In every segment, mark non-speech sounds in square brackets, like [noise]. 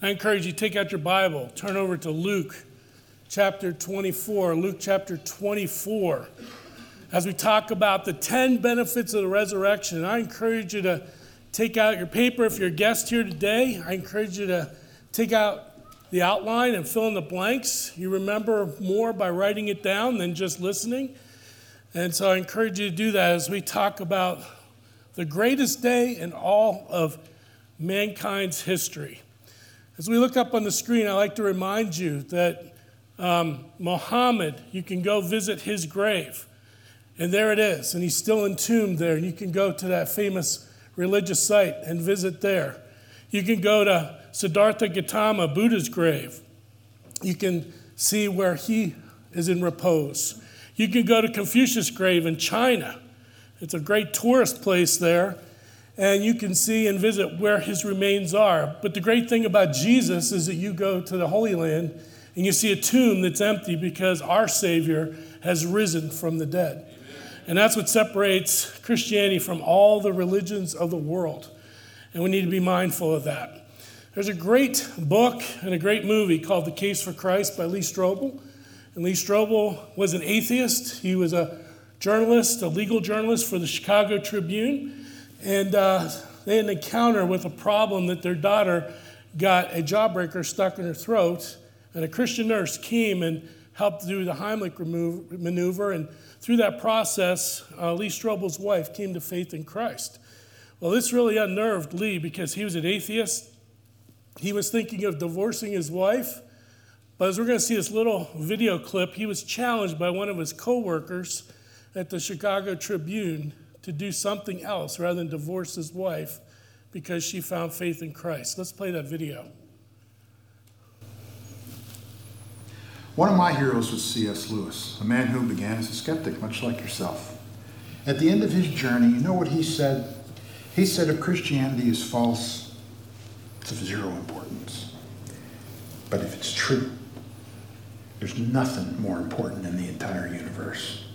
I encourage you to take out your Bible, turn over to Luke chapter 24. Luke chapter 24. As we talk about the 10 benefits of the resurrection, I encourage you to take out your paper if you're a guest here today. I encourage you to take out the outline and fill in the blanks. You remember more by writing it down than just listening. And so I encourage you to do that as we talk about the greatest day in all of mankind's history. As we look up on the screen, I like to remind you that um, Muhammad, you can go visit his grave. And there it is. And he's still entombed there. And you can go to that famous religious site and visit there. You can go to Siddhartha Gautama, Buddha's grave. You can see where he is in repose. You can go to Confucius' grave in China. It's a great tourist place there and you can see and visit where his remains are. But the great thing about Jesus is that you go to the Holy Land and you see a tomb that's empty because our Savior has risen from the dead. And that's what separates Christianity from all the religions of the world. And we need to be mindful of that. There's a great book and a great movie called The Case for Christ by Lee Strobel. And Lee Strobel was an atheist. He was a journalist, a legal journalist for the Chicago Tribune. And uh, they had an encounter with a problem that their daughter got a jawbreaker stuck in her throat. And a Christian nurse came and helped do the Heimlich maneuver. And through that process, uh, Lee Strobel's wife came to faith in Christ. Well, this really unnerved Lee because he was an atheist. He was thinking of divorcing his wife. But as we're going to see this little video clip, he was challenged by one of his coworkers at the Chicago Tribune to do something else rather than divorce his wife because she found faith in Christ. Let's play that video. One of my heroes was C.S. Lewis, a man who began as a skeptic, much like yourself. At the end of his journey, you know what he said? He said, if Christianity is false, it's of zero importance. But if it's true, there's nothing more important in the entire universe.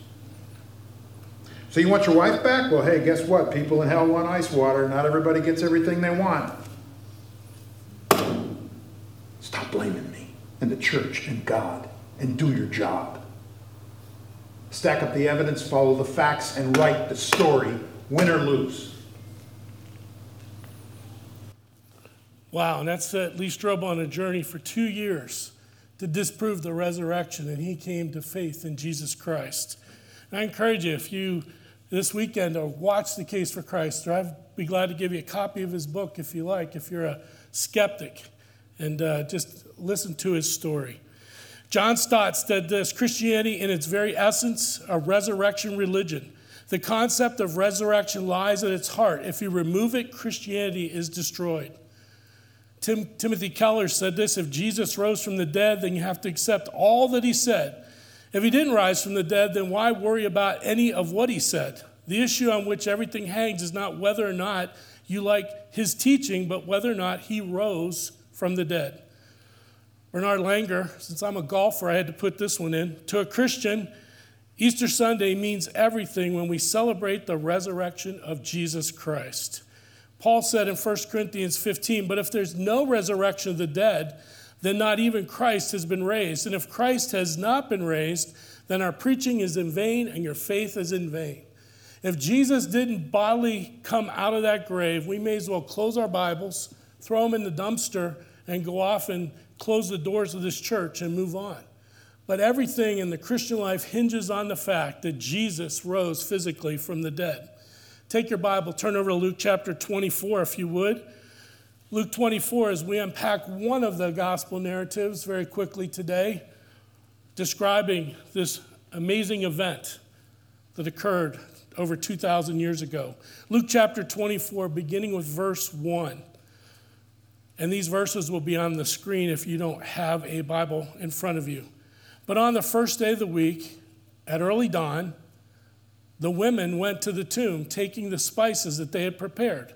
So you want your wife back? Well, hey, guess what? People in hell want ice water. Not everybody gets everything they want. Stop blaming me and the church and God and do your job. Stack up the evidence, follow the facts, and write the story, win or lose. Wow, and that's at Lee Strobel on a journey for two years to disprove the resurrection, and he came to faith in Jesus Christ. And I encourage you, if you this weekend or watch The Case for Christ, or I'd be glad to give you a copy of his book if you like, if you're a skeptic, and uh, just listen to his story. John Stott said this Christianity, in its very essence, a resurrection religion. The concept of resurrection lies at its heart. If you remove it, Christianity is destroyed. Tim, Timothy Keller said this if Jesus rose from the dead, then you have to accept all that he said if he didn't rise from the dead, then why worry about any of what he said? The issue on which everything hangs is not whether or not you like his teaching, but whether or not he rose from the dead. Bernhard Langer, since I'm a golfer, I had to put this one in. To a Christian, Easter Sunday means everything when we celebrate the resurrection of Jesus Christ. Paul said in 1 Corinthians 15, but if there's no resurrection of the dead, then not even Christ has been raised. And if Christ has not been raised, then our preaching is in vain and your faith is in vain. If Jesus didn't bodily come out of that grave, we may as well close our Bibles, throw them in the dumpster, and go off and close the doors of this church and move on. But everything in the Christian life hinges on the fact that Jesus rose physically from the dead. Take your Bible, turn over to Luke chapter 24, if you would. Luke 24, as we unpack one of the gospel narratives very quickly today, describing this amazing event that occurred over 2,000 years ago. Luke chapter 24, beginning with verse 1. And these verses will be on the screen if you don't have a Bible in front of you. But on the first day of the week, at early dawn, the women went to the tomb, taking the spices that they had prepared.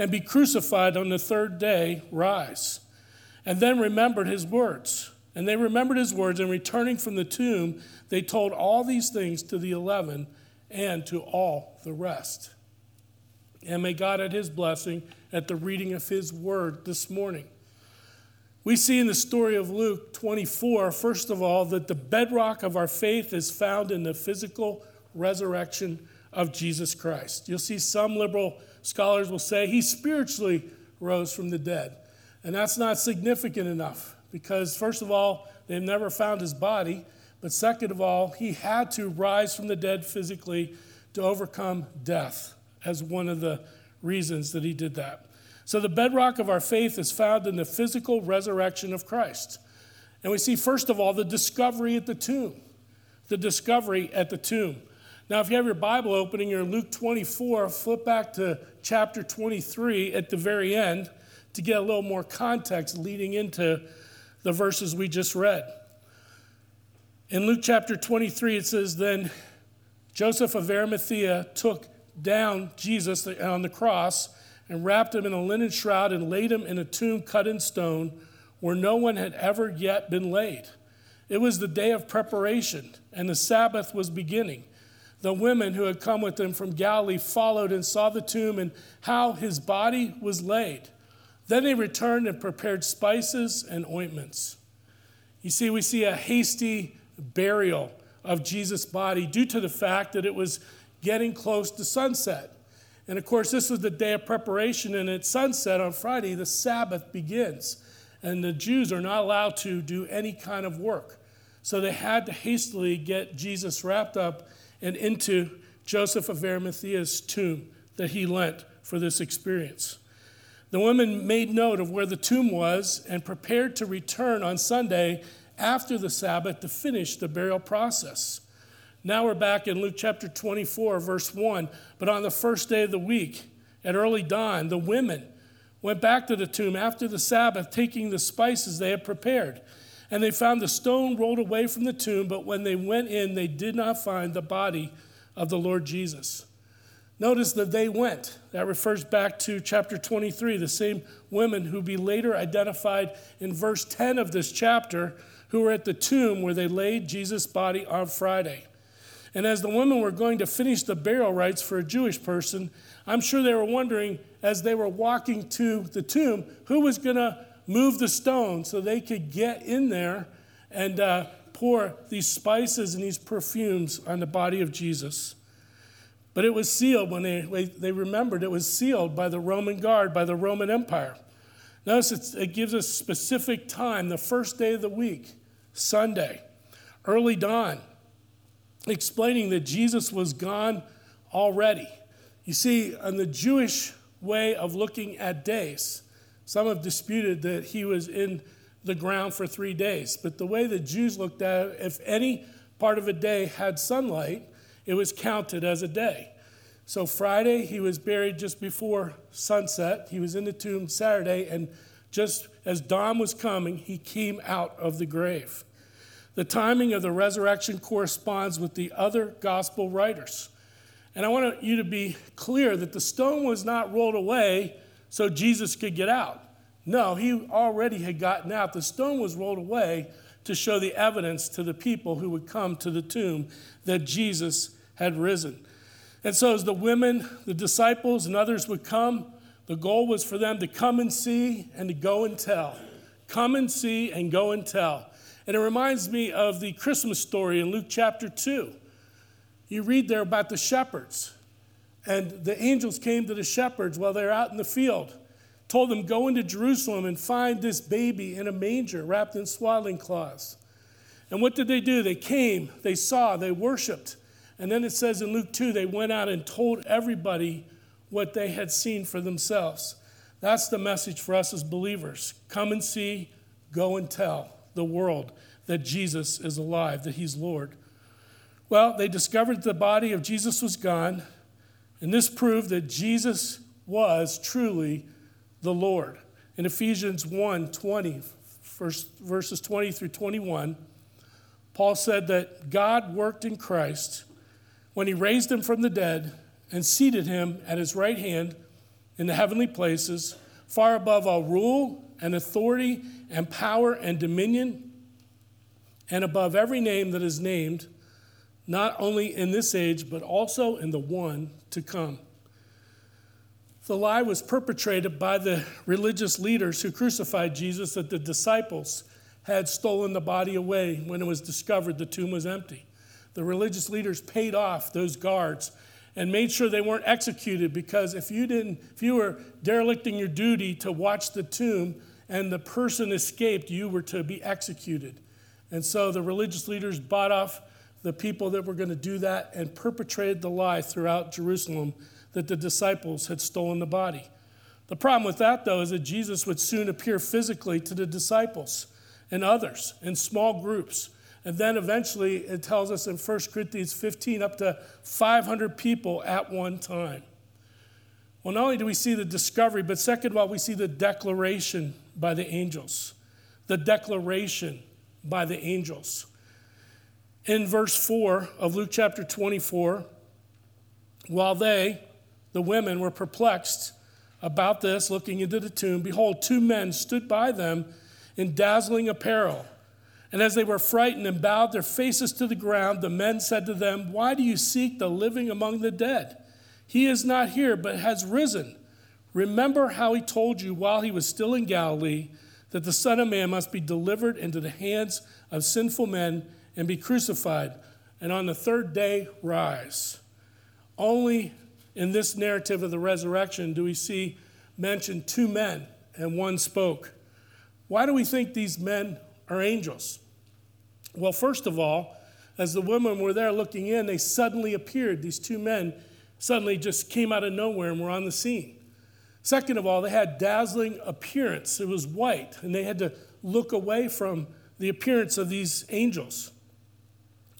and be crucified on the third day, rise. And then remembered his words. And they remembered his words, and returning from the tomb, they told all these things to the eleven and to all the rest. And may God add his blessing at the reading of his word this morning. We see in the story of Luke 24, first of all, that the bedrock of our faith is found in the physical resurrection of Jesus Christ. You'll see some liberal scholars will say he spiritually rose from the dead. And that's not significant enough because, first of all, they've never found his body. But second of all, he had to rise from the dead physically to overcome death as one of the reasons that he did that. So the bedrock of our faith is found in the physical resurrection of Christ. And we see, first of all, the discovery at the tomb. The discovery at the tomb. Now, if you have your Bible opening, you're in Luke 24, flip back to chapter 23 at the very end to get a little more context leading into the verses we just read. In Luke chapter 23, it says, Then Joseph of Arimathea took down Jesus on the cross and wrapped him in a linen shroud and laid him in a tomb cut in stone where no one had ever yet been laid. It was the day of preparation, and the Sabbath was beginning. The women who had come with him from Galilee followed and saw the tomb and how his body was laid. Then they returned and prepared spices and ointments. You see, we see a hasty burial of Jesus' body due to the fact that it was getting close to sunset. And of course, this was the day of preparation, and at sunset on Friday, the Sabbath begins. And the Jews are not allowed to do any kind of work. So they had to hastily get Jesus wrapped up and into Joseph of Arimathea's tomb that he lent for this experience. The women made note of where the tomb was and prepared to return on Sunday after the Sabbath to finish the burial process. Now we're back in Luke chapter 24, verse 1. But on the first day of the week, at early dawn, the women went back to the tomb after the Sabbath, taking the spices they had prepared. And they found the stone rolled away from the tomb, but when they went in, they did not find the body of the Lord Jesus. Notice that they went. That refers back to chapter 23, the same women who be later identified in verse 10 of this chapter, who were at the tomb where they laid Jesus' body on Friday. And as the women were going to finish the burial rites for a Jewish person, I'm sure they were wondering as they were walking to the tomb who was going to move the stone so they could get in there and uh, pour these spices and these perfumes on the body of Jesus. But it was sealed when they, they remembered it was sealed by the Roman guard, by the Roman Empire. Notice it gives us specific time, the first day of the week, Sunday, early dawn explaining that Jesus was gone already. You see, on the Jewish way of looking at days, some have disputed that he was in the ground for three days. But the way the Jews looked at it, if any part of a day had sunlight, it was counted as a day. So Friday, he was buried just before sunset. He was in the tomb Saturday, and just as dawn was coming, he came out of the grave. The timing of the resurrection corresponds with the other gospel writers. And I want you to be clear that the stone was not rolled away so Jesus could get out. No, he already had gotten out. The stone was rolled away to show the evidence to the people who would come to the tomb that Jesus had risen. And so, as the women, the disciples, and others would come, the goal was for them to come and see and to go and tell. Come and see and go and tell. And it reminds me of the Christmas story in Luke chapter 2. You read there about the shepherds. And the angels came to the shepherds while they were out in the field, told them, Go into Jerusalem and find this baby in a manger wrapped in swaddling cloths. And what did they do? They came, they saw, they worshiped. And then it says in Luke 2, they went out and told everybody what they had seen for themselves. That's the message for us as believers. Come and see, go and tell the world that Jesus is alive, that he's Lord. Well, they discovered the body of Jesus was gone, and this proved that Jesus was truly the Lord. In Ephesians 1 20, verses 20 through 21, Paul said that God worked in Christ when he raised him from the dead and seated him at his right hand in the heavenly places, far above all rule and authority and power and dominion, and above every name that is named, not only in this age, but also in the one to come. The lie was perpetrated by the religious leaders who crucified Jesus that the disciples had stolen the body away when it was discovered the tomb was empty. The religious leaders paid off those guards and made sure they weren't executed because if you didn't if you were derelicting your duty to watch the tomb and the person escaped you were to be executed and so the religious leaders bought off the people that were going to do that and perpetrated the lie throughout Jerusalem that the disciples had stolen the body the problem with that though is that Jesus would soon appear physically to the disciples and others in small groups and then eventually it tells us in 1 Corinthians 15 up to 500 people at one time. Well, not only do we see the discovery, but second of all, we see the declaration by the angels. The declaration by the angels. In verse 4 of Luke chapter 24, while they, the women, were perplexed about this, looking into the tomb, behold, two men stood by them in dazzling apparel. And as they were frightened and bowed their faces to the ground, the men said to them, Why do you seek the living among the dead? He is not here, but has risen. Remember how he told you while he was still in Galilee that the Son of Man must be delivered into the hands of sinful men and be crucified, and on the third day rise. Only in this narrative of the resurrection do we see mentioned two men and one spoke. Why do we think these men are angels? Well, first of all, as the women were there looking in, they suddenly appeared. These two men suddenly just came out of nowhere and were on the scene. Second of all, they had dazzling appearance. It was white, and they had to look away from the appearance of these angels.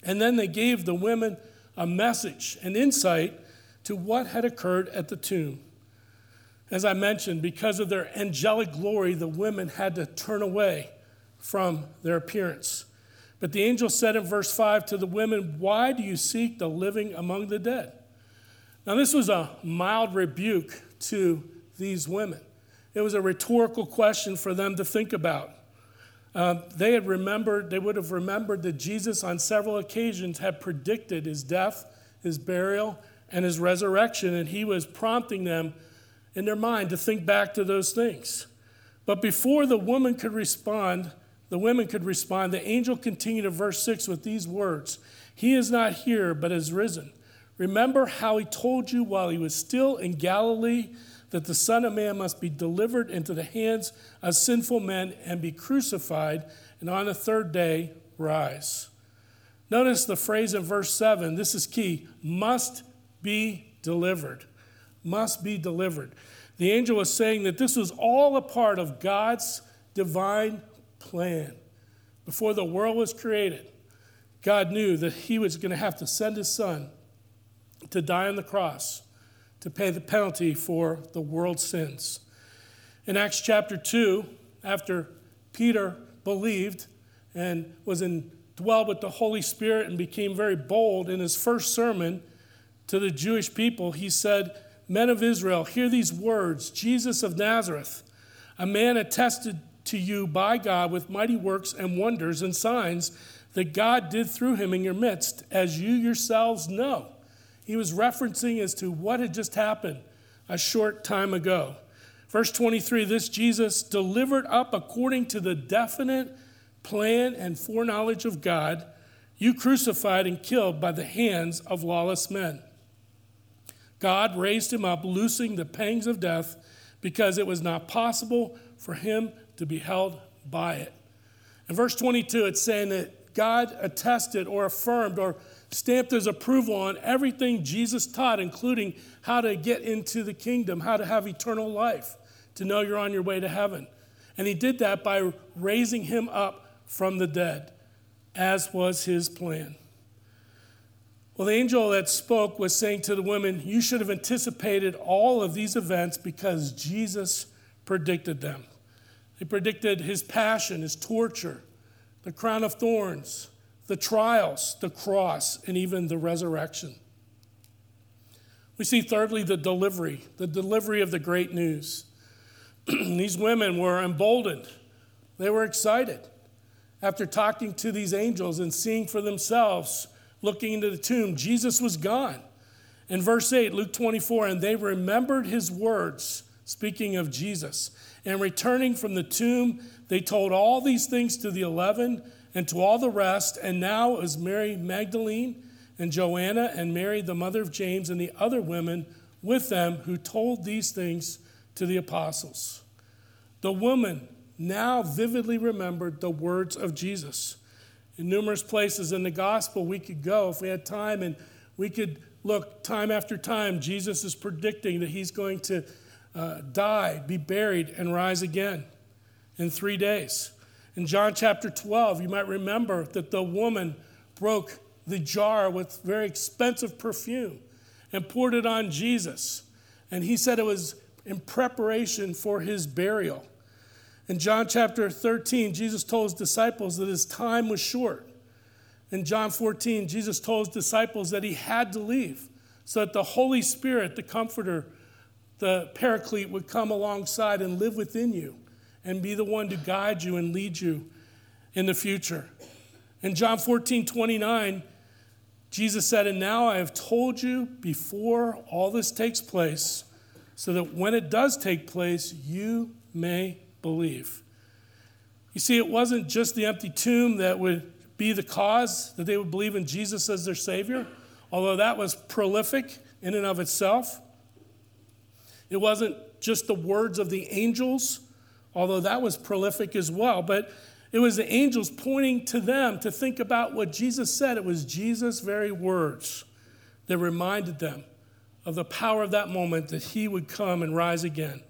And then they gave the women a message, an insight to what had occurred at the tomb. As I mentioned, because of their angelic glory, the women had to turn away from their appearance. But the angel said in verse 5 to the women, Why do you seek the living among the dead? Now, this was a mild rebuke to these women. It was a rhetorical question for them to think about. Uh, they had remembered, they would have remembered that Jesus on several occasions had predicted his death, his burial, and his resurrection, and he was prompting them in their mind to think back to those things. But before the woman could respond, the women could respond. The angel continued in verse 6 with these words He is not here, but has risen. Remember how he told you while he was still in Galilee that the Son of Man must be delivered into the hands of sinful men and be crucified, and on the third day rise. Notice the phrase in verse 7, this is key must be delivered. Must be delivered. The angel was saying that this was all a part of God's divine plan. Before the world was created, God knew that He was going to have to send His Son to die on the cross to pay the penalty for the world's sins. In Acts chapter 2, after Peter believed and was indwelled with the Holy Spirit and became very bold in his first sermon to the Jewish people, he said, Men of Israel, hear these words Jesus of Nazareth, a man attested to you by God with mighty works and wonders and signs that God did through him in your midst, as you yourselves know. He was referencing as to what had just happened a short time ago. Verse 23 this Jesus delivered up according to the definite plan and foreknowledge of God, you crucified and killed by the hands of lawless men. God raised him up, loosing the pangs of death, because it was not possible for him to be held by it. In verse 22, it's saying that God attested or affirmed or stamped his approval on everything Jesus taught, including how to get into the kingdom, how to have eternal life, to know you're on your way to heaven. And he did that by raising him up from the dead, as was his plan. Well, the angel that spoke was saying to the women, You should have anticipated all of these events because Jesus predicted them. He predicted his passion, his torture, the crown of thorns, the trials, the cross, and even the resurrection. We see, thirdly, the delivery, the delivery of the great news. [clears throat] these women were emboldened, they were excited after talking to these angels and seeing for themselves, looking into the tomb, Jesus was gone. In verse 8, Luke 24, and they remembered his words, speaking of Jesus. And returning from the tomb, they told all these things to the eleven and to all the rest. And now was Mary Magdalene and Joanna and Mary, the mother of James, and the other women with them who told these things to the apostles. The woman now vividly remembered the words of Jesus. In numerous places in the gospel, we could go if we had time and we could look time after time. Jesus is predicting that he's going to uh, die, be buried, and rise again in three days. In John chapter 12, you might remember that the woman broke the jar with very expensive perfume and poured it on Jesus. And he said it was in preparation for his burial. In John chapter 13, Jesus told his disciples that his time was short. In John 14, Jesus told his disciples that he had to leave so that the Holy Spirit, the Comforter, the Paraclete, would come alongside and live within you and be the one to guide you and lead you in the future. In John 14, 29, Jesus said, And now I have told you before all this takes place, so that when it does take place, you may believe. You see, it wasn't just the empty tomb that would be the cause that they would believe in Jesus as their Savior, although that was prolific in and of itself. It wasn't just the words of the angels, although that was prolific as well, but it was the angels pointing to them to think about what Jesus said. It was Jesus' very words that reminded them of the power of that moment that he would come and rise again.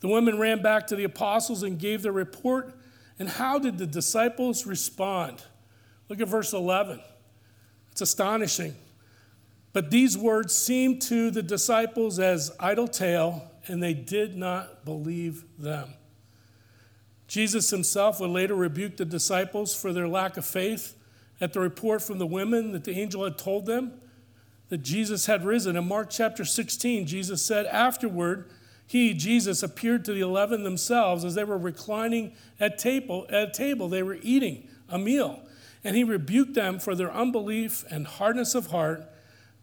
The women ran back to the apostles and gave their report. And how did the disciples respond? Look at verse 11. It's astonishing. But these words seemed to the disciples as idle tale, and they did not believe them. Jesus himself would later rebuke the disciples for their lack of faith at the report from the women that the angel had told them that Jesus had risen. In Mark chapter 16, Jesus said, Afterward, he, Jesus, appeared to the eleven themselves as they were reclining at table, at table. They were eating a meal. And he rebuked them for their unbelief and hardness of heart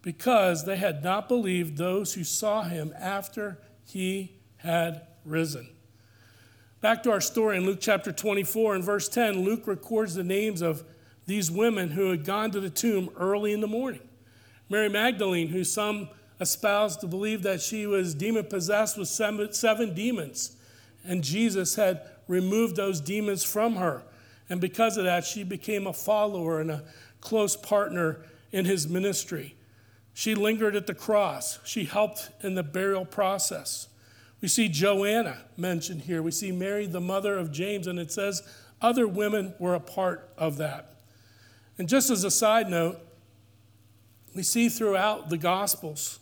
because they had not believed those who saw him after he had risen. Back to our story in Luke chapter 24 and verse 10, Luke records the names of these women who had gone to the tomb early in the morning. Mary Magdalene, who some espoused to believe that she was demon possessed with seven, seven demons, and Jesus had removed those demons from her. And because of that, she became a follower and a close partner in his ministry. She lingered at the cross, she helped in the burial process. We see Joanna mentioned here. We see Mary, the mother of James, and it says other women were a part of that. And just as a side note, we see throughout the Gospels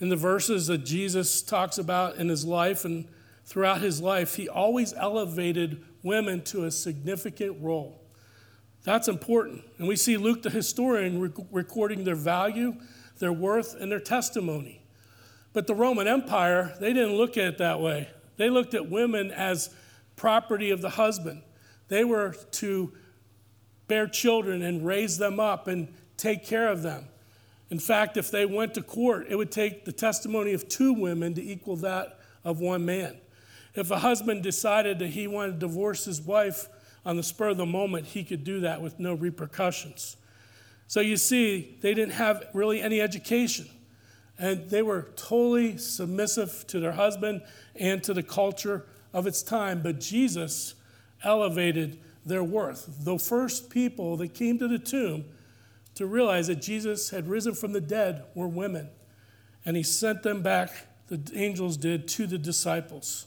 in the verses that Jesus talks about in his life and throughout his life, he always elevated women to a significant role. That's important. And we see Luke the historian rec- recording their value, their worth, and their testimony. But the Roman Empire, they didn't look at it that way. They looked at women as property of the husband. They were to bear children and raise them up and take care of them. In fact, if they went to court, it would take the testimony of two women to equal that of one man. If a husband decided that he wanted to divorce his wife on the spur of the moment, he could do that with no repercussions. So you see, they didn't have really any education. And they were totally submissive to their husband and to the culture of its time. But Jesus elevated their worth. The first people that came to the tomb to realize that Jesus had risen from the dead were women. And he sent them back, the angels did, to the disciples.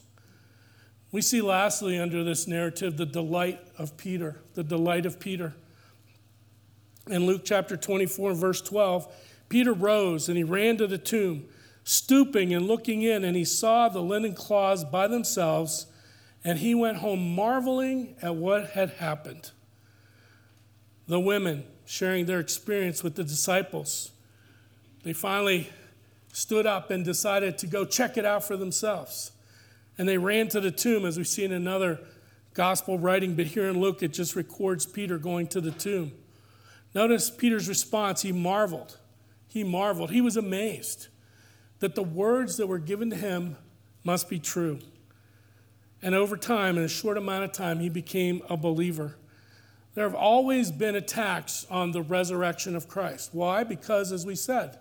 We see lastly under this narrative the delight of Peter, the delight of Peter. In Luke chapter 24, verse 12, Peter rose and he ran to the tomb, stooping and looking in, and he saw the linen cloths by themselves, and he went home marveling at what had happened. The women sharing their experience with the disciples, they finally stood up and decided to go check it out for themselves. And they ran to the tomb, as we see in another gospel writing, but here in Luke it just records Peter going to the tomb. Notice Peter's response. He marveled. He marveled. He was amazed that the words that were given to him must be true. And over time, in a short amount of time, he became a believer. There have always been attacks on the resurrection of Christ. Why? Because, as we said,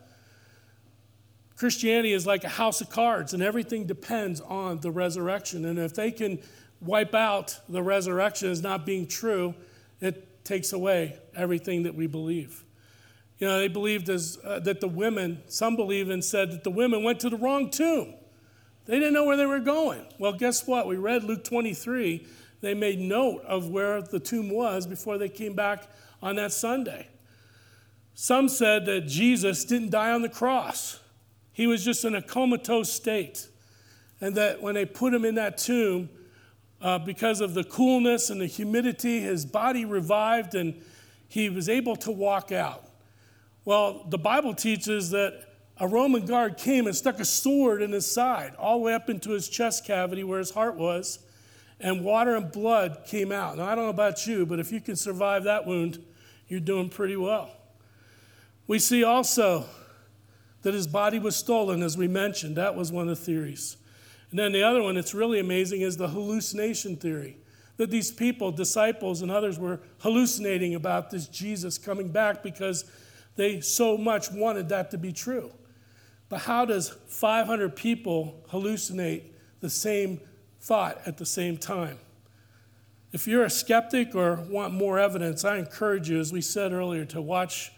Christianity is like a house of cards, and everything depends on the resurrection. And if they can wipe out the resurrection as not being true, it takes away everything that we believe. You know, they believed as, uh, that the women, some believe and said that the women went to the wrong tomb. They didn't know where they were going. Well, guess what? We read Luke 23. They made note of where the tomb was before they came back on that Sunday. Some said that Jesus didn't die on the cross, he was just in a comatose state. And that when they put him in that tomb, uh, because of the coolness and the humidity, his body revived and he was able to walk out. Well, the Bible teaches that a Roman guard came and stuck a sword in his side, all the way up into his chest cavity where his heart was, and water and blood came out. Now, I don't know about you, but if you can survive that wound, you're doing pretty well. We see also that his body was stolen, as we mentioned. That was one of the theories. And then the other one that's really amazing is the hallucination theory that these people, disciples and others, were hallucinating about this Jesus coming back because they so much wanted that to be true. But how does 500 people hallucinate the same thought at the same time? If you're a skeptic or want more evidence, I encourage you, as we said earlier, to watch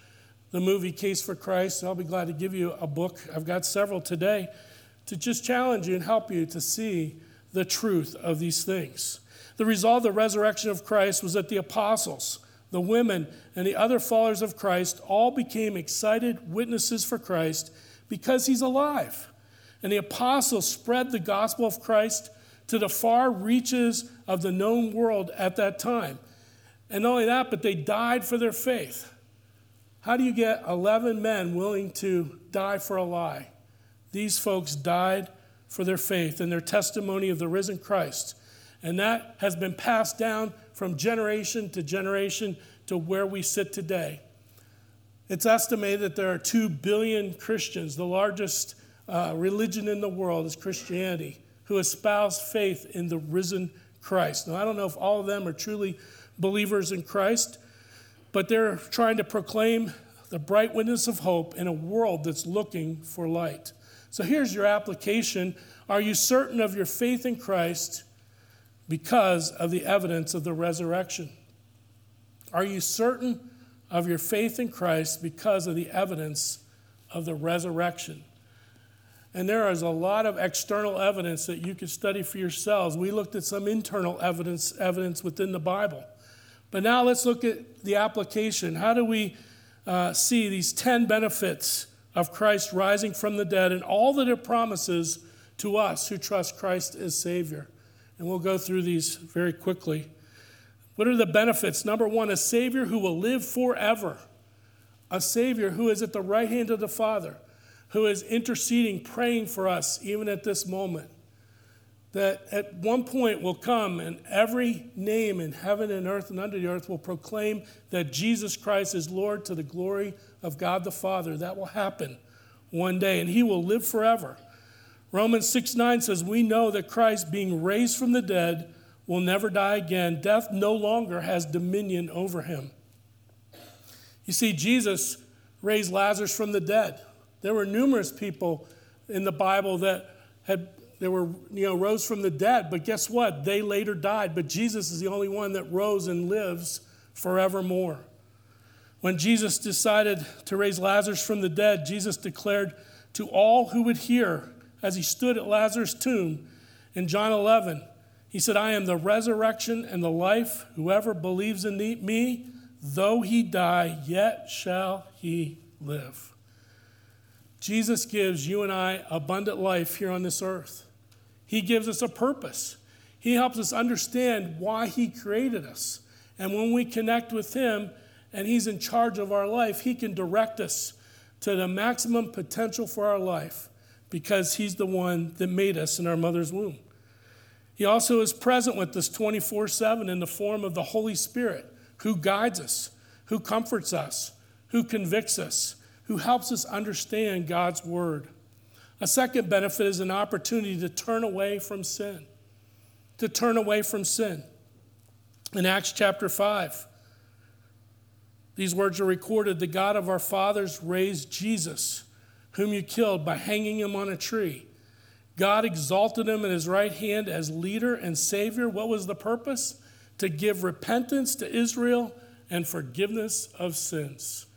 the movie Case for Christ. I'll be glad to give you a book. I've got several today to just challenge you and help you to see the truth of these things. The result of the resurrection of Christ was that the apostles, the women, and the other followers of Christ all became excited witnesses for Christ because he's alive. And the apostles spread the gospel of Christ to the far reaches of the known world at that time. And not only that, but they died for their faith. How do you get 11 men willing to die for a lie? These folks died for their faith and their testimony of the risen Christ. And that has been passed down from generation to generation to where we sit today. It's estimated that there are 2 billion Christians, the largest uh, religion in the world is Christianity, who espouse faith in the risen Christ. Now, I don't know if all of them are truly believers in Christ, but they're trying to proclaim the bright witness of hope in a world that's looking for light. So here's your application Are you certain of your faith in Christ because of the evidence of the resurrection? Are you certain of your faith in Christ because of the evidence of the resurrection? And there is a lot of external evidence that you could study for yourselves. We looked at some internal evidence, evidence within the Bible. But now let's look at the application. How do we uh, see these 10 benefits of Christ rising from the dead and all that it promises to us who trust Christ as Savior. And we'll go through these very quickly. What are the benefits? Number one, a Savior who will live forever, a Savior who is at the right hand of the Father, who is interceding, praying for us even at this moment that at one point will come and every name in heaven and earth and under the earth will proclaim that Jesus Christ is Lord to the glory of God the Father. That will happen one day, and he will live forever. Romans 6 9 says, We know that Christ, being raised from the dead, will never die again. Death no longer has dominion over him. You see, Jesus raised Lazarus from the dead. There were numerous people in the Bible that had they were, you know, rose from the dead, but guess what? They later died. But Jesus is the only one that rose and lives forevermore. When Jesus decided to raise Lazarus from the dead, Jesus declared to all who would hear as he stood at Lazarus' tomb in John 11, he said, I am the resurrection and the life. Whoever believes in me, though he die, yet shall he live. Jesus gives you and I abundant life here on this earth. He gives us a purpose. He helps us understand why He created us. And when we connect with Him and He's in charge of our life, He can direct us to the maximum potential for our life because He's the one that made us in our mother's womb. He also is present with us 24 7 in the form of the Holy Spirit who guides us, who comforts us, who convicts us, who helps us understand God's Word. A second benefit is an opportunity to turn away from sin. To turn away from sin. In Acts chapter 5, these words are recorded The God of our fathers raised Jesus, whom you killed by hanging him on a tree. God exalted him in his right hand as leader and savior. What was the purpose? To give repentance to Israel and forgiveness of sins.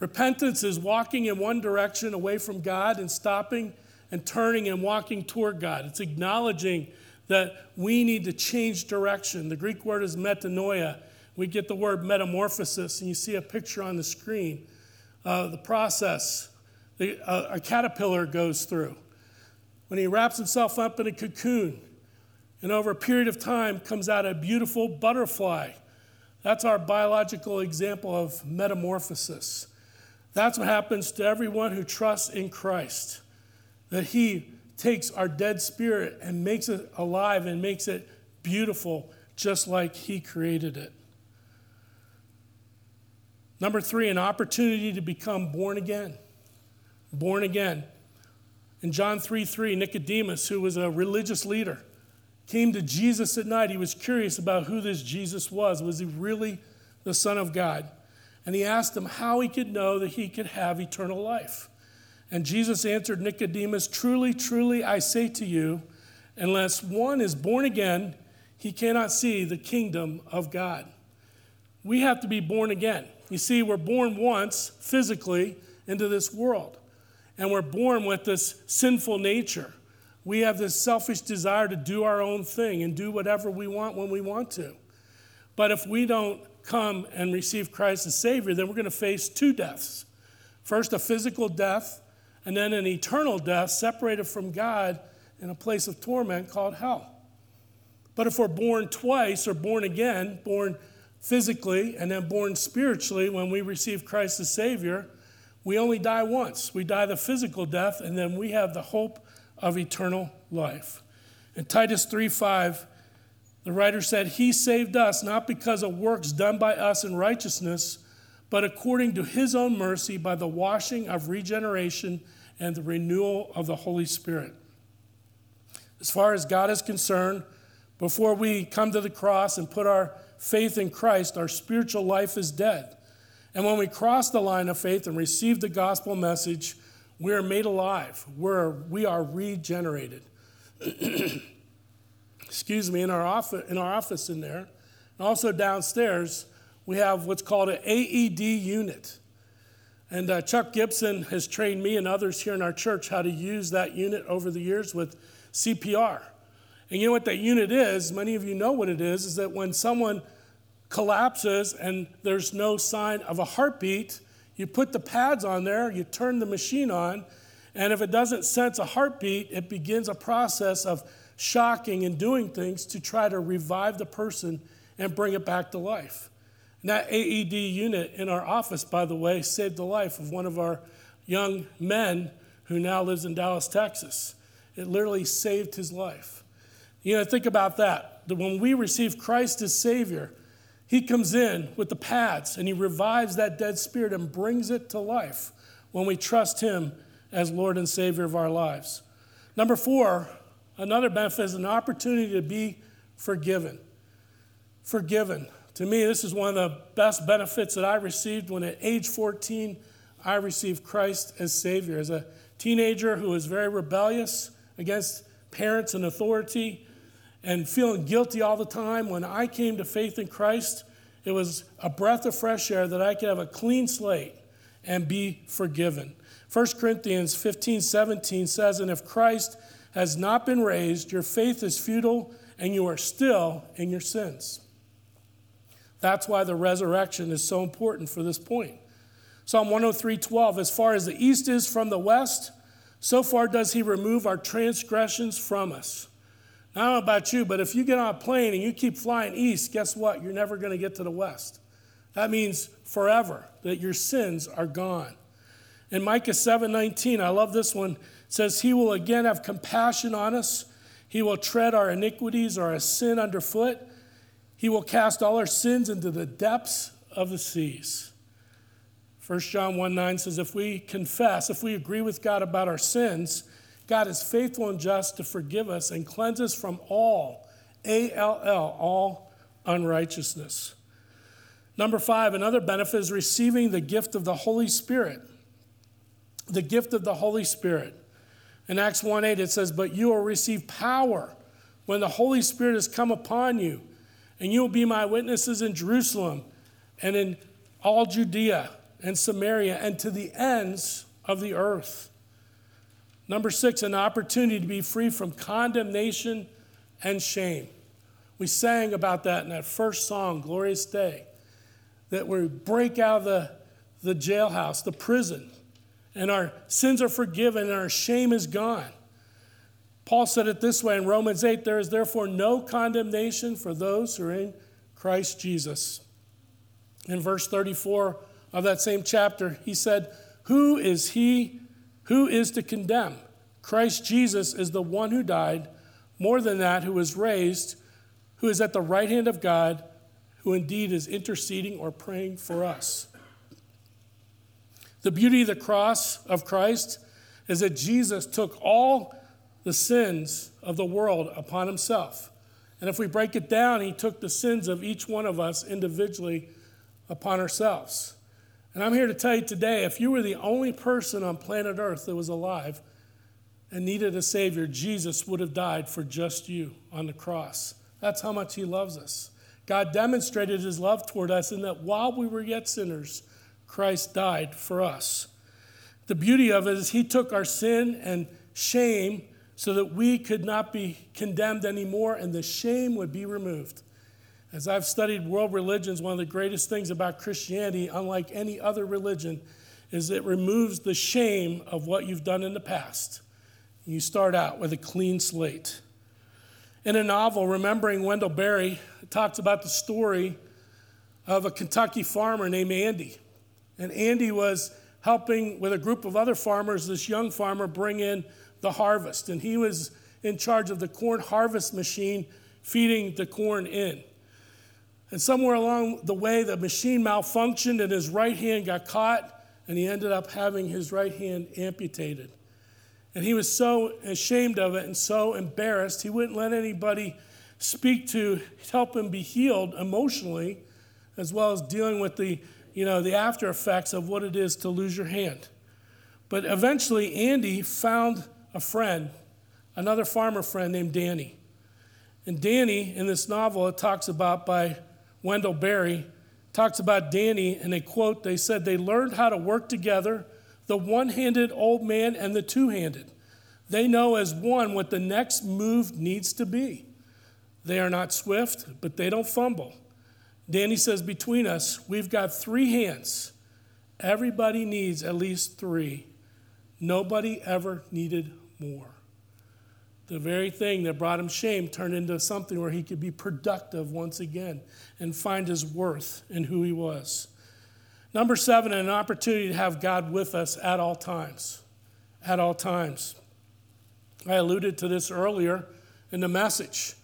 Repentance is walking in one direction away from God and stopping and turning and walking toward God. It's acknowledging that we need to change direction. The Greek word is metanoia. We get the word metamorphosis, and you see a picture on the screen. Uh, the process the, uh, a caterpillar goes through when he wraps himself up in a cocoon and over a period of time comes out a beautiful butterfly. That's our biological example of metamorphosis. That's what happens to everyone who trusts in Christ. That He takes our dead spirit and makes it alive and makes it beautiful, just like He created it. Number three, an opportunity to become born again. Born again. In John 3 3, Nicodemus, who was a religious leader, came to Jesus at night. He was curious about who this Jesus was. Was he really the Son of God? and he asked him how he could know that he could have eternal life. And Jesus answered Nicodemus, Truly, truly, I say to you, unless one is born again, he cannot see the kingdom of God. We have to be born again. You see, we're born once physically into this world, and we're born with this sinful nature. We have this selfish desire to do our own thing and do whatever we want when we want to. But if we don't come and receive Christ as Savior, then we're going to face two deaths. First, a physical death, and then an eternal death separated from God in a place of torment called hell. But if we're born twice or born again, born physically and then born spiritually when we receive Christ as Savior, we only die once. We die the physical death, and then we have the hope of eternal life. In Titus 3 5, the writer said, He saved us not because of works done by us in righteousness, but according to His own mercy by the washing of regeneration and the renewal of the Holy Spirit. As far as God is concerned, before we come to the cross and put our faith in Christ, our spiritual life is dead. And when we cross the line of faith and receive the gospel message, we are made alive. We're, we are regenerated. [clears throat] excuse me, in our office, in our office in there. And also downstairs, we have what's called an AED unit. And uh, Chuck Gibson has trained me and others here in our church how to use that unit over the years with CPR. And you know what that unit is? Many of you know what it is, is that when someone collapses and there's no sign of a heartbeat, you put the pads on there, you turn the machine on, and if it doesn't sense a heartbeat, it begins a process of shocking and doing things to try to revive the person and bring it back to life. And that AED unit in our office, by the way, saved the life of one of our young men who now lives in Dallas, Texas. It literally saved his life. You know, think about that. When we receive Christ as Savior, He comes in with the pads and He revives that dead spirit and brings it to life when we trust Him as Lord and Savior of our lives. Number four, Another benefit is an opportunity to be forgiven. Forgiven. To me, this is one of the best benefits that I received when at age 14, I received Christ as Savior. As a teenager who was very rebellious against parents and authority and feeling guilty all the time, when I came to faith in Christ, it was a breath of fresh air that I could have a clean slate and be forgiven. 1 Corinthians 15 17 says, And if Christ has not been raised, your faith is futile, and you are still in your sins. That's why the resurrection is so important for this point. Psalm 103:12 As far as the east is from the west, so far does he remove our transgressions from us. I don't know about you, but if you get on a plane and you keep flying east, guess what? You're never going to get to the west. That means forever, that your sins are gone. In Micah 7:19, I love this one, says, He will again have compassion on us. He will tread our iniquities or our sin underfoot. He will cast all our sins into the depths of the seas. 1 John 1 9 says, If we confess, if we agree with God about our sins, God is faithful and just to forgive us and cleanse us from all, A L L, all unrighteousness. Number five, another benefit is receiving the gift of the Holy Spirit. The gift of the Holy Spirit. In Acts 1 8, it says, But you will receive power when the Holy Spirit has come upon you, and you will be my witnesses in Jerusalem and in all Judea and Samaria and to the ends of the earth. Number six, an opportunity to be free from condemnation and shame. We sang about that in that first song, Glorious Day, that we break out of the, the jailhouse, the prison, and our sins are forgiven and our shame is gone. Paul said it this way in Romans 8 there is therefore no condemnation for those who are in Christ Jesus. In verse 34 of that same chapter, he said, Who is he who is to condemn? Christ Jesus is the one who died, more than that, who was raised, who is at the right hand of God, who indeed is interceding or praying for us. The beauty of the cross of Christ is that Jesus took all the sins of the world upon himself. And if we break it down, he took the sins of each one of us individually upon ourselves. And I'm here to tell you today if you were the only person on planet Earth that was alive and needed a Savior, Jesus would have died for just you on the cross. That's how much He loves us. God demonstrated His love toward us in that while we were yet sinners, Christ died for us. The beauty of it is He took our sin and shame so that we could not be condemned anymore and the shame would be removed. As I've studied world religions, one of the greatest things about Christianity, unlike any other religion, is it removes the shame of what you've done in the past. You start out with a clean slate. In a novel, Remembering Wendell Berry, talks about the story of a Kentucky farmer named Andy. And Andy was helping with a group of other farmers, this young farmer, bring in the harvest. And he was in charge of the corn harvest machine feeding the corn in. And somewhere along the way, the machine malfunctioned and his right hand got caught, and he ended up having his right hand amputated. And he was so ashamed of it and so embarrassed, he wouldn't let anybody speak to help him be healed emotionally, as well as dealing with the, you know, the after effects of what it is to lose your hand. But eventually, Andy found a friend, another farmer friend named Danny. And Danny, in this novel, it talks about by Wendell Berry, talks about Danny, and they quote, they said they learned how to work together, the one handed old man and the two handed. They know as one what the next move needs to be. They are not swift, but they don't fumble. Danny says, between us, we've got three hands. Everybody needs at least three. Nobody ever needed more the very thing that brought him shame turned into something where he could be productive once again and find his worth in who he was. Number seven, an opportunity to have God with us at all times. At all times. I alluded to this earlier in the message.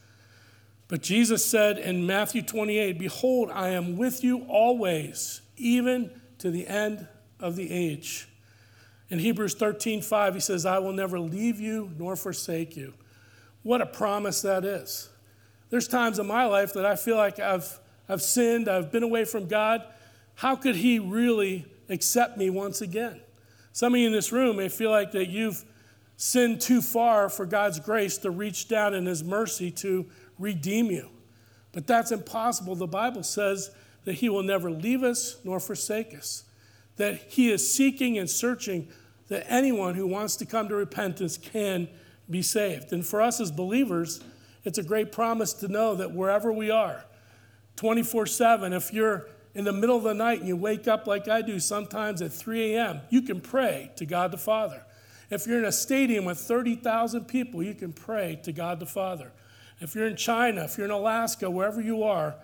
But Jesus said in Matthew 28 Behold, I am with you always, even to the end of the age. In Hebrews 13, 5, he says, I will never leave you nor forsake you. What a promise that is. There's times in my life that I feel like I've, I've sinned, I've been away from God. How could he really accept me once again? Some of you in this room may feel like that you've sinned too far for God's grace to reach down in his mercy to redeem you. But that's impossible. The Bible says that he will never leave us nor forsake us that he is seeking and searching that anyone who wants to come to repentance can be saved. And for us as believers, it's a great promise to know that wherever we are, 24 7. If you're in the middle of the night and you wake up like I do sometimes at 3 a.m., you can pray to God the Father. If you're in a stadium with 30,000 people, you can pray to God the Father. If you're in China, if you're in Alaska, wherever you are,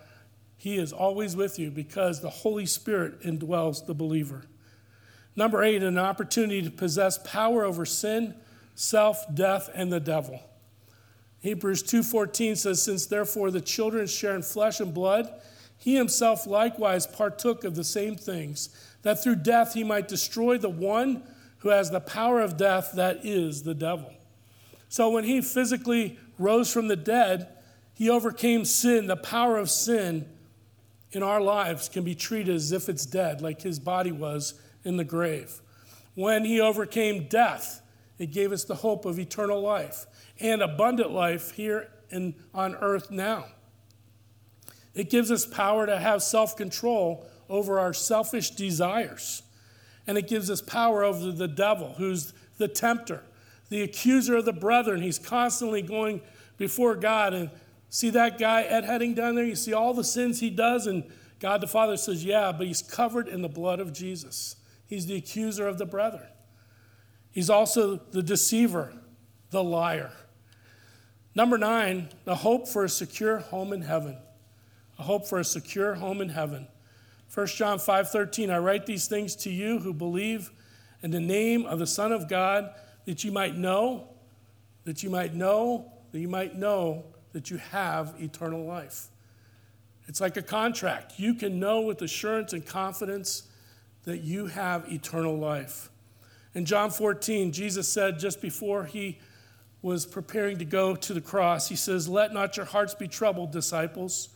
He is always with you because the Holy Spirit indwells the believer. Number eight, an opportunity to possess power over sin, self, death, and the devil. Hebrews 2:14 says, "Since therefore the children share in flesh and blood, he himself likewise partook of the same things, that through death he might destroy the one who has the power of death, that is the devil." So when he physically rose from the dead, he overcame sin, the power of sin in our lives can be treated as if it's dead, like his body was in the grave. When he overcame death, it gave us the hope of eternal life and abundant life here in, on earth now. It gives us power to have self control over our selfish desires. And it gives us power over the devil, who's the tempter, the accuser of the brethren. He's constantly going before God. And see that guy, Ed Heading, down there? You see all the sins he does, and God the Father says, Yeah, but he's covered in the blood of Jesus. He's the accuser of the brethren. He's also the deceiver, the liar. Number nine, the hope for a secure home in heaven. A hope for a secure home in heaven. 1 John 5:13 I write these things to you who believe in the name of the Son of God that you might know that you might know that you might know that you have eternal life. It's like a contract. You can know with assurance and confidence that you have eternal life. In John 14, Jesus said just before he was preparing to go to the cross, he says, Let not your hearts be troubled, disciples.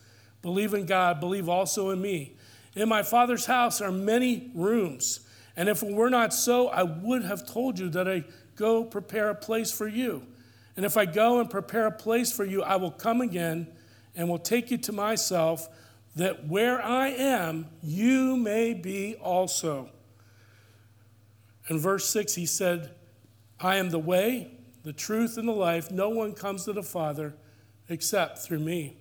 Believe in God, believe also in me. In my Father's house are many rooms. And if it were not so, I would have told you that I go prepare a place for you. And if I go and prepare a place for you, I will come again and will take you to myself that where I am, you may be also. In verse 6, he said, I am the way, the truth, and the life. No one comes to the Father except through me.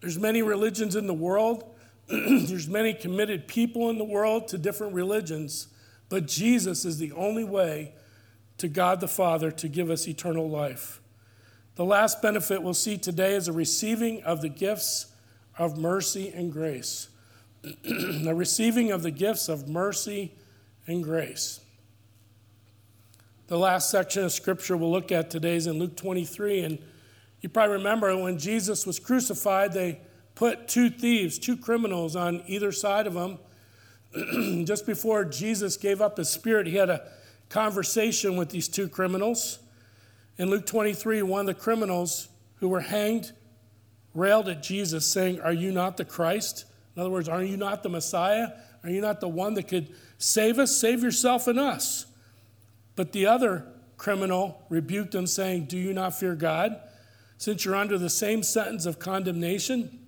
There's many religions in the world. [clears throat] There's many committed people in the world to different religions, but Jesus is the only way to God the Father to give us eternal life. The last benefit we'll see today is a receiving of the gifts of mercy and grace. [clears throat] the receiving of the gifts of mercy and grace. The last section of scripture we'll look at today is in Luke 23. And you probably remember when Jesus was crucified, they put two thieves, two criminals on either side of him. [clears throat] Just before Jesus gave up his spirit, he had a conversation with these two criminals. In Luke 23, one of the criminals who were hanged railed at Jesus, saying, Are you not the Christ? In other words, are you not the Messiah? Are you not the one that could save us? Save yourself and us. But the other criminal rebuked him, saying, Do you not fear God, since you're under the same sentence of condemnation?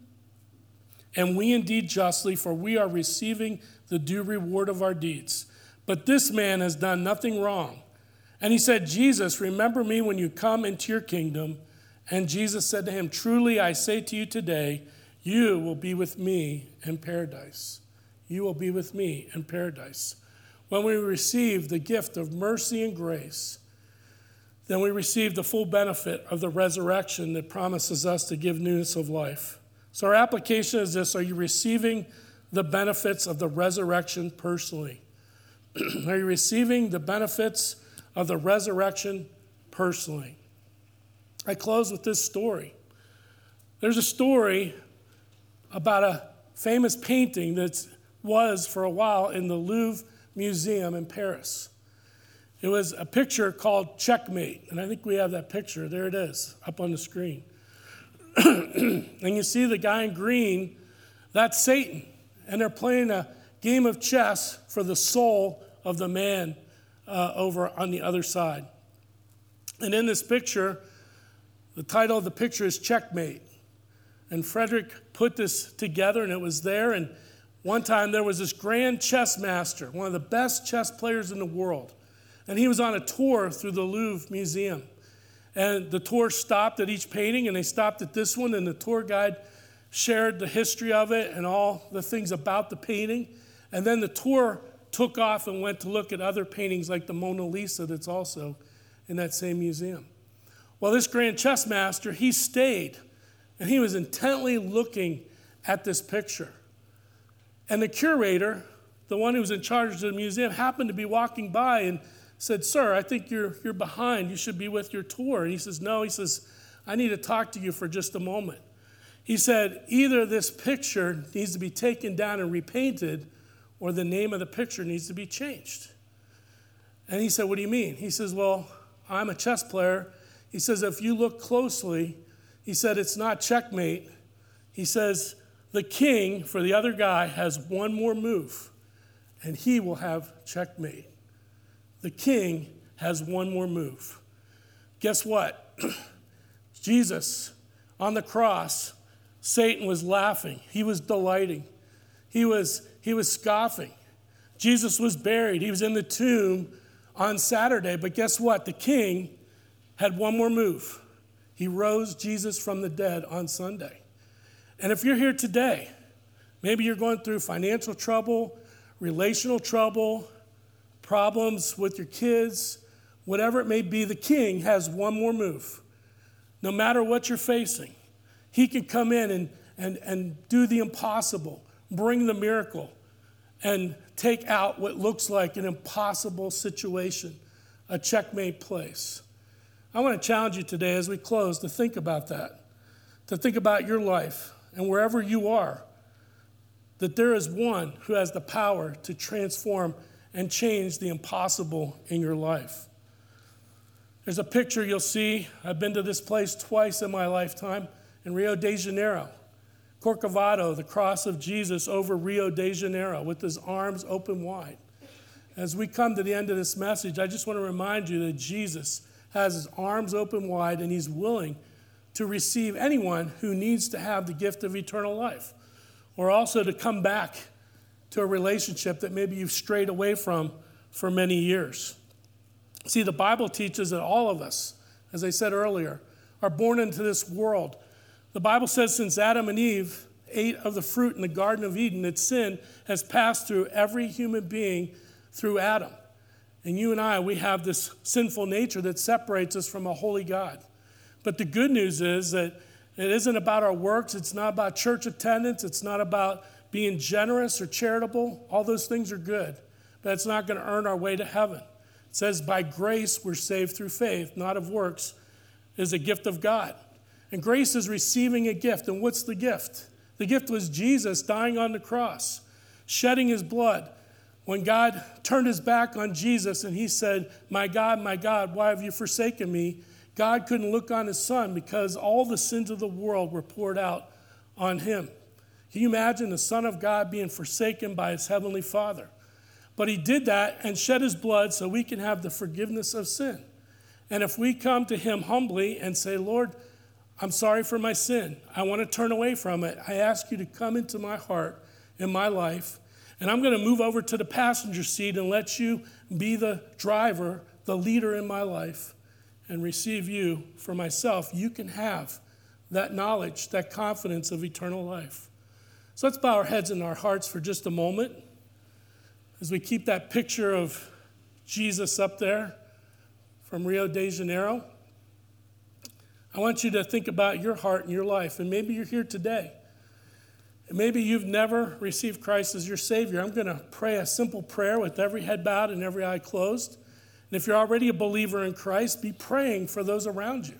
And we indeed justly, for we are receiving the due reward of our deeds. But this man has done nothing wrong. And he said, Jesus, remember me when you come into your kingdom. And Jesus said to him, Truly I say to you today, you will be with me in paradise. You will be with me in paradise. When we receive the gift of mercy and grace, then we receive the full benefit of the resurrection that promises us to give newness of life. So, our application is this Are you receiving the benefits of the resurrection personally? [clears throat] Are you receiving the benefits of the resurrection personally? I close with this story. There's a story about a famous painting that was for a while in the Louvre Museum in Paris. It was a picture called Checkmate, and I think we have that picture. There it is, up on the screen. [clears throat] and you see the guy in green, that's Satan. And they're playing a game of chess for the soul of the man uh, over on the other side. And in this picture, the title of the picture is Checkmate. And Frederick put this together, and it was there. And one time there was this grand chess master, one of the best chess players in the world. And he was on a tour through the Louvre Museum. And the tour stopped at each painting, and they stopped at this one, and the tour guide shared the history of it and all the things about the painting. And then the tour took off and went to look at other paintings like the Mona Lisa that's also in that same museum. Well, this grand chess master, he stayed and he was intently looking at this picture. And the curator, the one who was in charge of the museum, happened to be walking by and said, Sir, I think you're, you're behind. You should be with your tour. And he says, No, he says, I need to talk to you for just a moment. He said, Either this picture needs to be taken down and repainted, or the name of the picture needs to be changed. And he said, What do you mean? He says, Well, I'm a chess player. He says, If you look closely, he said, It's not checkmate. He says, The king for the other guy has one more move, and he will have checkmate. The king has one more move. Guess what? [clears throat] Jesus on the cross, Satan was laughing. He was delighting. He was, he was scoffing. Jesus was buried. He was in the tomb on Saturday. But guess what? The king had one more move. He rose Jesus from the dead on Sunday. And if you're here today, maybe you're going through financial trouble, relational trouble, problems with your kids, whatever it may be, the king has one more move. No matter what you're facing, he can come in and, and, and do the impossible, bring the miracle, and take out what looks like an impossible situation, a checkmate place. I want to challenge you today as we close to think about that, to think about your life and wherever you are, that there is one who has the power to transform and change the impossible in your life. There's a picture you'll see. I've been to this place twice in my lifetime in Rio de Janeiro. Corcovado, the cross of Jesus over Rio de Janeiro with his arms open wide. As we come to the end of this message, I just want to remind you that Jesus has his arms open wide and he's willing to receive anyone who needs to have the gift of eternal life or also to come back to a relationship that maybe you've strayed away from for many years. See, the Bible teaches that all of us, as I said earlier, are born into this world the Bible says since Adam and Eve ate of the fruit in the Garden of Eden, that sin has passed through every human being through Adam. And you and I, we have this sinful nature that separates us from a holy God. But the good news is that it isn't about our works, it's not about church attendance, it's not about being generous or charitable. All those things are good, but it's not going to earn our way to heaven. It says, by grace we're saved through faith, not of works, is a gift of God. And grace is receiving a gift. And what's the gift? The gift was Jesus dying on the cross, shedding his blood. When God turned his back on Jesus and he said, My God, my God, why have you forsaken me? God couldn't look on his son because all the sins of the world were poured out on him. Can you imagine the Son of God being forsaken by his heavenly Father? But he did that and shed his blood so we can have the forgiveness of sin. And if we come to him humbly and say, Lord, I'm sorry for my sin. I want to turn away from it. I ask you to come into my heart in my life. And I'm going to move over to the passenger seat and let you be the driver, the leader in my life, and receive you for myself. You can have that knowledge, that confidence of eternal life. So let's bow our heads and our hearts for just a moment as we keep that picture of Jesus up there from Rio de Janeiro. I want you to think about your heart and your life. And maybe you're here today. And maybe you've never received Christ as your Savior. I'm going to pray a simple prayer with every head bowed and every eye closed. And if you're already a believer in Christ, be praying for those around you.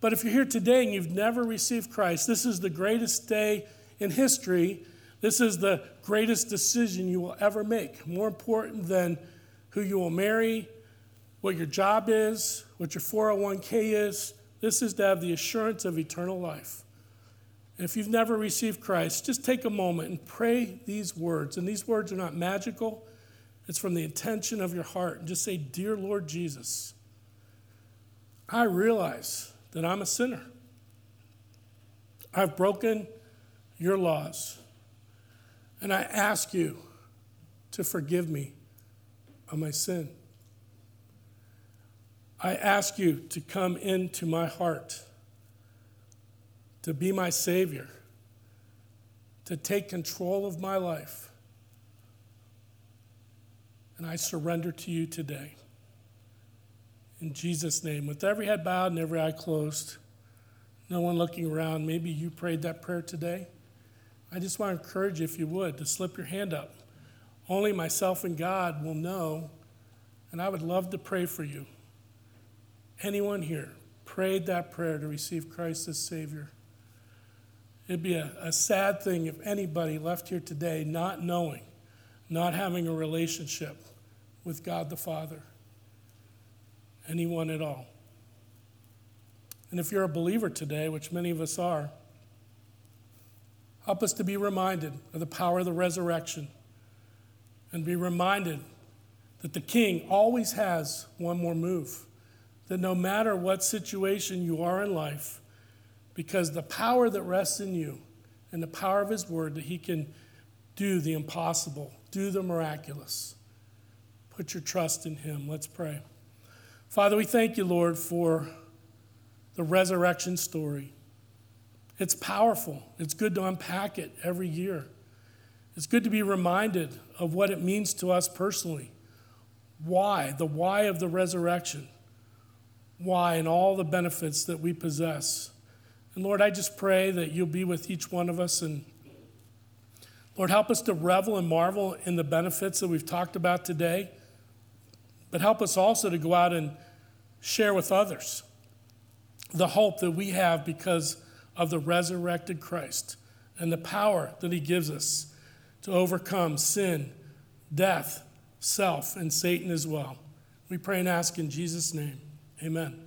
But if you're here today and you've never received Christ, this is the greatest day in history. This is the greatest decision you will ever make. More important than who you will marry, what your job is, what your 401k is, this is to have the assurance of eternal life. If you've never received Christ, just take a moment and pray these words. And these words are not magical, it's from the intention of your heart. And just say, Dear Lord Jesus, I realize that I'm a sinner. I've broken your laws. And I ask you to forgive me of my sin. I ask you to come into my heart, to be my Savior, to take control of my life. And I surrender to you today. In Jesus' name, with every head bowed and every eye closed, no one looking around, maybe you prayed that prayer today. I just want to encourage you, if you would, to slip your hand up. Only myself and God will know, and I would love to pray for you. Anyone here prayed that prayer to receive Christ as Savior? It'd be a, a sad thing if anybody left here today not knowing, not having a relationship with God the Father anyone at all. And if you're a believer today, which many of us are, help us to be reminded of the power of the resurrection and be reminded that the king always has one more move. That no matter what situation you are in life, because the power that rests in you and the power of his word, that he can do the impossible, do the miraculous. Put your trust in him. Let's pray. Father, we thank you, Lord, for the resurrection story. It's powerful. It's good to unpack it every year. It's good to be reminded of what it means to us personally. Why? The why of the resurrection. Why and all the benefits that we possess. And Lord, I just pray that you'll be with each one of us and Lord, help us to revel and marvel in the benefits that we've talked about today. But help us also to go out and share with others the hope that we have because of the resurrected Christ and the power that he gives us to overcome sin, death, self, and Satan as well. We pray and ask in Jesus' name. Amen.